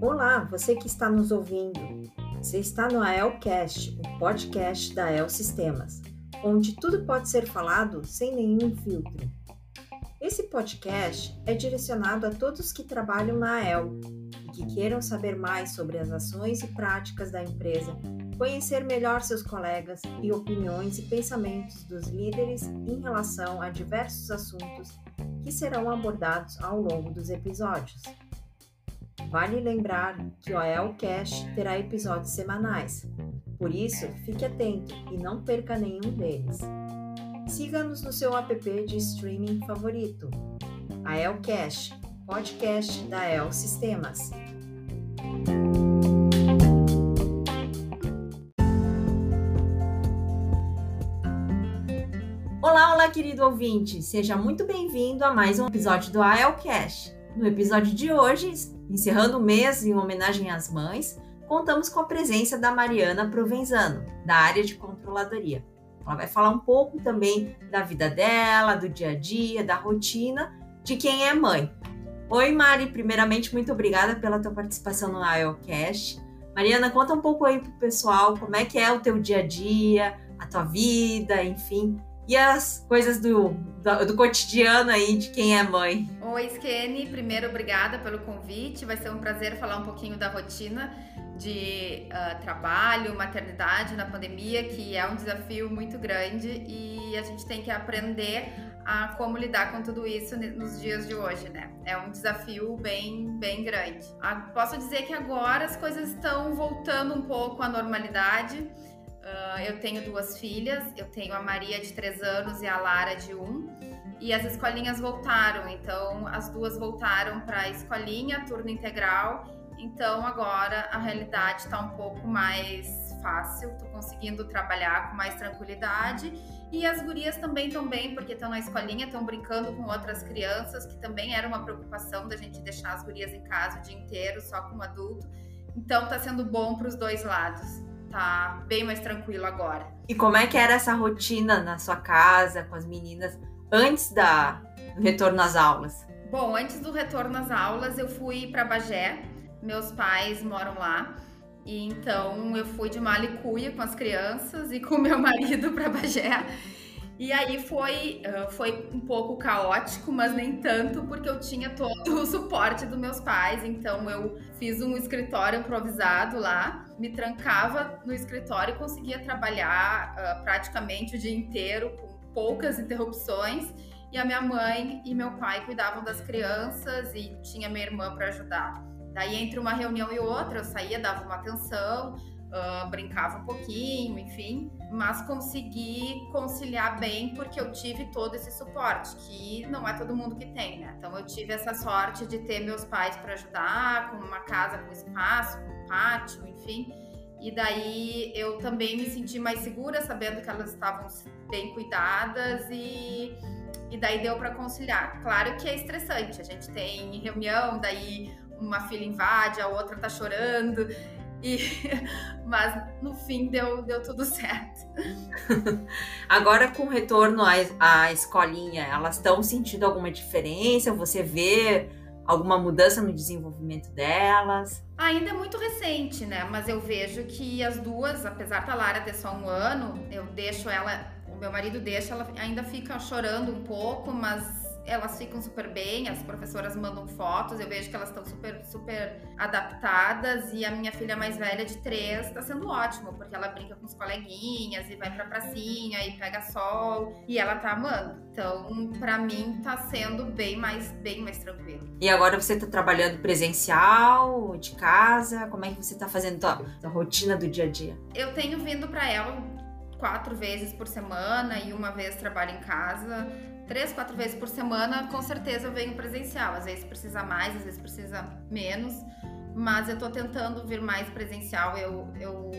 Olá, você que está nos ouvindo. Você está no AELcast, o podcast da AEL Sistemas, onde tudo pode ser falado sem nenhum filtro. Esse podcast é direcionado a todos que trabalham na AEL e que queiram saber mais sobre as ações e práticas da empresa, conhecer melhor seus colegas e opiniões e pensamentos dos líderes em relação a diversos assuntos que serão abordados ao longo dos episódios. Vale lembrar que o AELcast terá episódios semanais, por isso fique atento e não perca nenhum deles. Siga-nos no seu app de streaming favorito. AELcast, podcast da AEL Sistemas. Olá, olá, querido ouvinte! Seja muito bem-vindo a mais um episódio do AELcast. No episódio de hoje, encerrando o mês em homenagem às mães, contamos com a presença da Mariana Provenzano, da área de controladoria. Ela vai falar um pouco também da vida dela, do dia a dia, da rotina de quem é mãe. Oi, Mari, primeiramente, muito obrigada pela tua participação no IELCast. Mariana, conta um pouco aí pro pessoal como é que é o teu dia a dia, a tua vida, enfim, e as coisas do, do, do, cotidiano aí de quem é mãe. Oi, Skene. Primeiro, obrigada pelo convite. Vai ser um prazer falar um pouquinho da rotina de uh, trabalho, maternidade na pandemia, que é um desafio muito grande e a gente tem que aprender a como lidar com tudo isso nos dias de hoje, né? É um desafio bem, bem grande. Posso dizer que agora as coisas estão voltando um pouco à normalidade. Uh, eu tenho duas filhas, eu tenho a Maria de 3 anos e a Lara de 1. Um, e as escolinhas voltaram, então as duas voltaram para a escolinha, turno integral. Então agora a realidade está um pouco mais fácil, estou conseguindo trabalhar com mais tranquilidade. E as gurias também estão bem, porque estão na escolinha, estão brincando com outras crianças, que também era uma preocupação da gente deixar as gurias em casa o dia inteiro, só com o adulto. Então está sendo bom para os dois lados tá bem mais tranquilo agora. E como é que era essa rotina na sua casa com as meninas antes da, do retorno às aulas? Bom, antes do retorno às aulas, eu fui para Bagé. Meus pais moram lá. E então eu fui de Malicuia com as crianças e com meu marido para Bagé. E aí foi, foi um pouco caótico, mas nem tanto, porque eu tinha todo o suporte dos meus pais. Então eu fiz um escritório improvisado lá, me trancava no escritório e conseguia trabalhar uh, praticamente o dia inteiro, com poucas interrupções. E a minha mãe e meu pai cuidavam das crianças e tinha minha irmã para ajudar. Daí, entre uma reunião e outra, eu saía, dava uma atenção, uh, brincava um pouquinho, enfim, mas consegui conciliar bem porque eu tive todo esse suporte, que não é todo mundo que tem, né? Então eu tive essa sorte de ter meus pais para ajudar, com uma casa com espaço, com pátio, enfim. E daí eu também me senti mais segura, sabendo que elas estavam bem cuidadas e, e daí deu para conciliar. Claro que é estressante, a gente tem reunião, daí uma filha invade, a outra tá chorando. E, mas no fim deu, deu tudo certo. Agora, com o retorno à, à escolinha, elas estão sentindo alguma diferença? Você vê alguma mudança no desenvolvimento delas? Ainda é muito recente, né? Mas eu vejo que as duas, apesar da Lara ter só um ano, eu deixo ela, o meu marido deixa, ela ainda fica chorando um pouco, mas elas ficam super bem, as professoras mandam fotos, eu vejo que elas estão super, super adaptadas. E a minha filha mais velha, de três, está sendo ótimo, porque ela brinca com os coleguinhas e vai pra pracinha e pega sol, e ela tá amando. Então, para mim, tá sendo bem mais, bem mais tranquilo. E agora você tá trabalhando presencial, de casa? Como é que você tá fazendo a, a rotina do dia a dia? Eu tenho vindo para ela quatro vezes por semana e uma vez trabalho em casa três, quatro vezes por semana, com certeza eu venho presencial. Às vezes precisa mais, às vezes precisa menos, mas eu tô tentando vir mais presencial. Eu, eu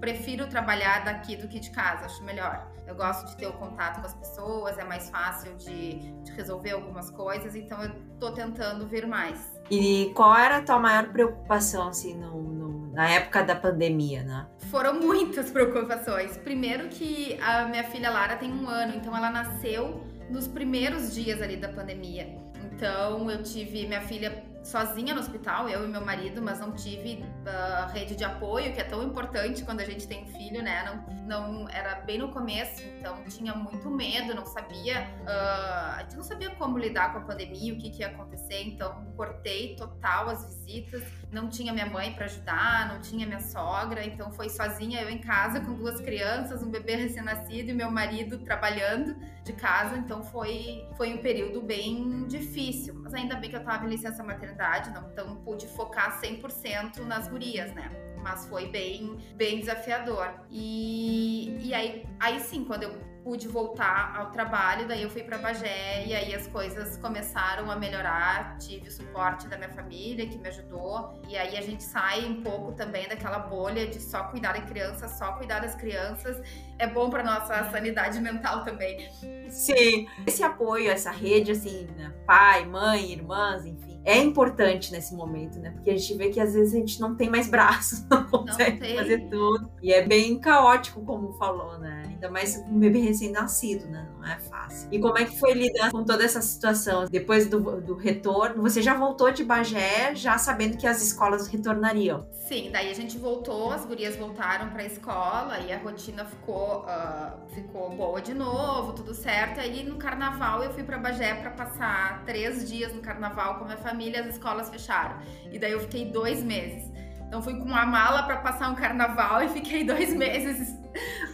prefiro trabalhar daqui do que de casa, acho melhor. Eu gosto de ter o contato com as pessoas, é mais fácil de, de resolver algumas coisas, então eu tô tentando vir mais. E qual era a tua maior preocupação, assim, no, no, na época da pandemia, né? Foram muitas preocupações. Primeiro que a minha filha Lara tem um ano, então ela nasceu nos primeiros dias ali da pandemia. Então eu tive minha filha sozinha no hospital, eu e meu marido, mas não tive uh, rede de apoio, que é tão importante quando a gente tem filho, né? Não, não era bem no começo, então tinha muito medo, não sabia, uh, a gente não sabia como lidar com a pandemia, o que, que ia acontecer, então cortei total as visitas, não tinha minha mãe para ajudar, não tinha minha sogra, então foi sozinha eu em casa com duas crianças, um bebê recém-nascido e meu marido trabalhando de casa, então foi foi um período bem difícil, mas ainda bem que eu estava em licença maternidade não, então pude focar 100% nas gurias, né? Mas foi bem, bem desafiador. E, e aí, aí sim, quando eu pude voltar ao trabalho, daí eu fui para Bagé e aí as coisas começaram a melhorar, tive o suporte da minha família que me ajudou e aí a gente sai um pouco também daquela bolha de só cuidar da criança, só cuidar das crianças, é bom para nossa sanidade mental também. Sim, esse apoio, essa rede assim, né? pai, mãe, irmãs, enfim, é importante nesse momento, né? Porque a gente vê que às vezes a gente não tem mais braços, não consegue não fazer tudo. E é bem caótico, como falou, né? Ainda mais com um bebê recém-nascido, né? Não é fácil. E como é que foi lidar com toda essa situação? Depois do, do retorno, você já voltou de Bagé, já sabendo que as escolas retornariam? Sim, daí a gente voltou, as gurias voltaram para a escola e a rotina ficou, uh, ficou boa de novo, tudo certo. Aí no carnaval eu fui para Bagé para passar três dias no carnaval com a minha família família, as escolas fecharam. E daí eu fiquei dois meses. Então fui com uma mala para passar um carnaval e fiquei dois meses,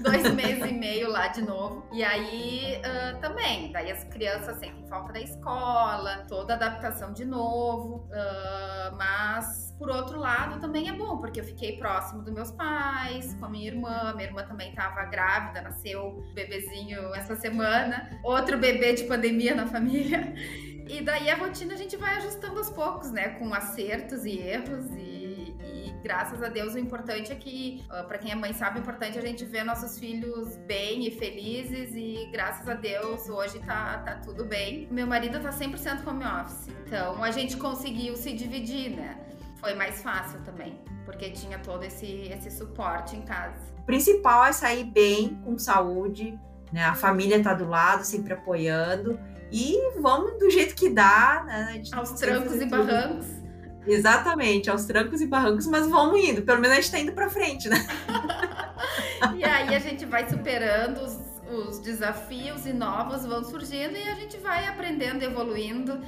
dois meses e meio lá de novo. E aí uh, também, daí as crianças sentem falta da escola, toda adaptação de novo. Uh, mas por outro lado também é bom, porque eu fiquei próximo dos meus pais, com a minha irmã. Minha irmã também estava grávida, nasceu bebezinho essa semana. Outro bebê de pandemia na família. E daí a rotina a gente vai ajustando aos poucos, né? Com acertos e erros e, graças a Deus o importante é que, uh, para quem é mãe sabe, o importante é a gente ver nossos filhos bem e felizes e graças a Deus hoje tá, tá tudo bem. Meu marido tá 100% home office, então a gente conseguiu se dividir, né? Foi mais fácil também, porque tinha todo esse, esse suporte em casa. O principal é sair bem, com saúde, né? A família tá do lado, sempre apoiando e vamos do jeito que dá, né? Aos trancos e tudo. barrancos. Exatamente, aos trancos e barrancos, mas vamos indo. Pelo menos a gente tá indo pra frente, né? e aí a gente vai superando os, os desafios e novos vão surgindo e a gente vai aprendendo, evoluindo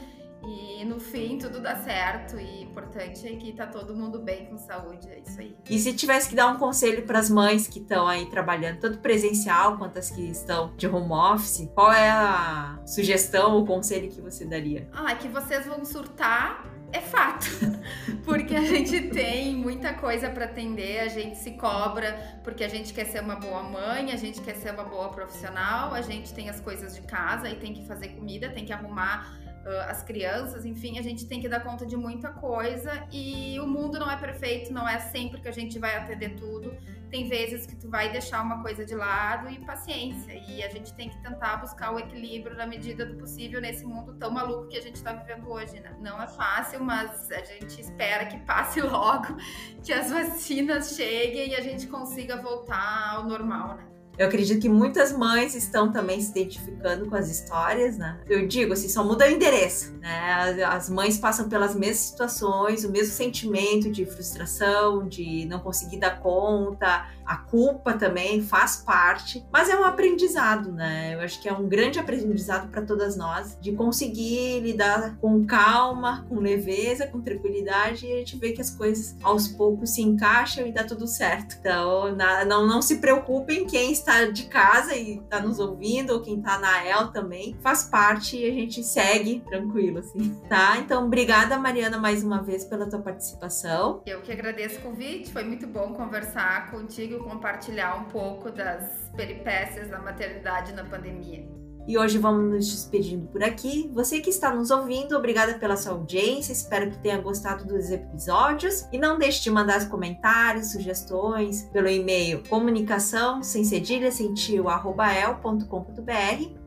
e no fim tudo dá certo e o importante é que tá todo mundo bem com saúde, é isso aí. E se tivesse que dar um conselho para as mães que estão aí trabalhando tanto presencial quanto as que estão de home office, qual é a sugestão ou conselho que você daria? Ah, que vocês vão surtar é fato, porque a gente tem muita coisa para atender, a gente se cobra porque a gente quer ser uma boa mãe, a gente quer ser uma boa profissional, a gente tem as coisas de casa e tem que fazer comida, tem que arrumar as crianças, enfim, a gente tem que dar conta de muita coisa e o mundo não é perfeito, não é sempre que a gente vai atender tudo. Tem vezes que tu vai deixar uma coisa de lado e paciência. E a gente tem que tentar buscar o equilíbrio na medida do possível nesse mundo tão maluco que a gente está vivendo hoje, né? Não é fácil, mas a gente espera que passe logo, que as vacinas cheguem e a gente consiga voltar ao normal, né? Eu acredito que muitas mães estão também se identificando com as histórias, né? Eu digo assim, só muda o endereço, né? As mães passam pelas mesmas situações, o mesmo sentimento de frustração, de não conseguir dar conta, a culpa também faz parte, mas é um aprendizado, né? Eu acho que é um grande aprendizado para todas nós de conseguir lidar com calma, com leveza, com tranquilidade e a gente vê que as coisas aos poucos se encaixam e dá tudo certo. Então, não, não se preocupem quem está de casa e está nos ouvindo ou quem está na El também, faz parte e a gente segue tranquilo assim, tá? Então, obrigada Mariana mais uma vez pela tua participação. Eu que agradeço o convite, foi muito bom conversar contigo consigo compartilhar um pouco das peripécias da maternidade na pandemia. E hoje vamos nos despedindo por aqui. Você que está nos ouvindo, obrigada pela sua audiência. Espero que tenha gostado dos episódios. E não deixe de mandar comentários, sugestões pelo e-mail comunicação sem cedilha sem tio, arroba.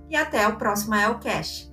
E até o próximo Elcast.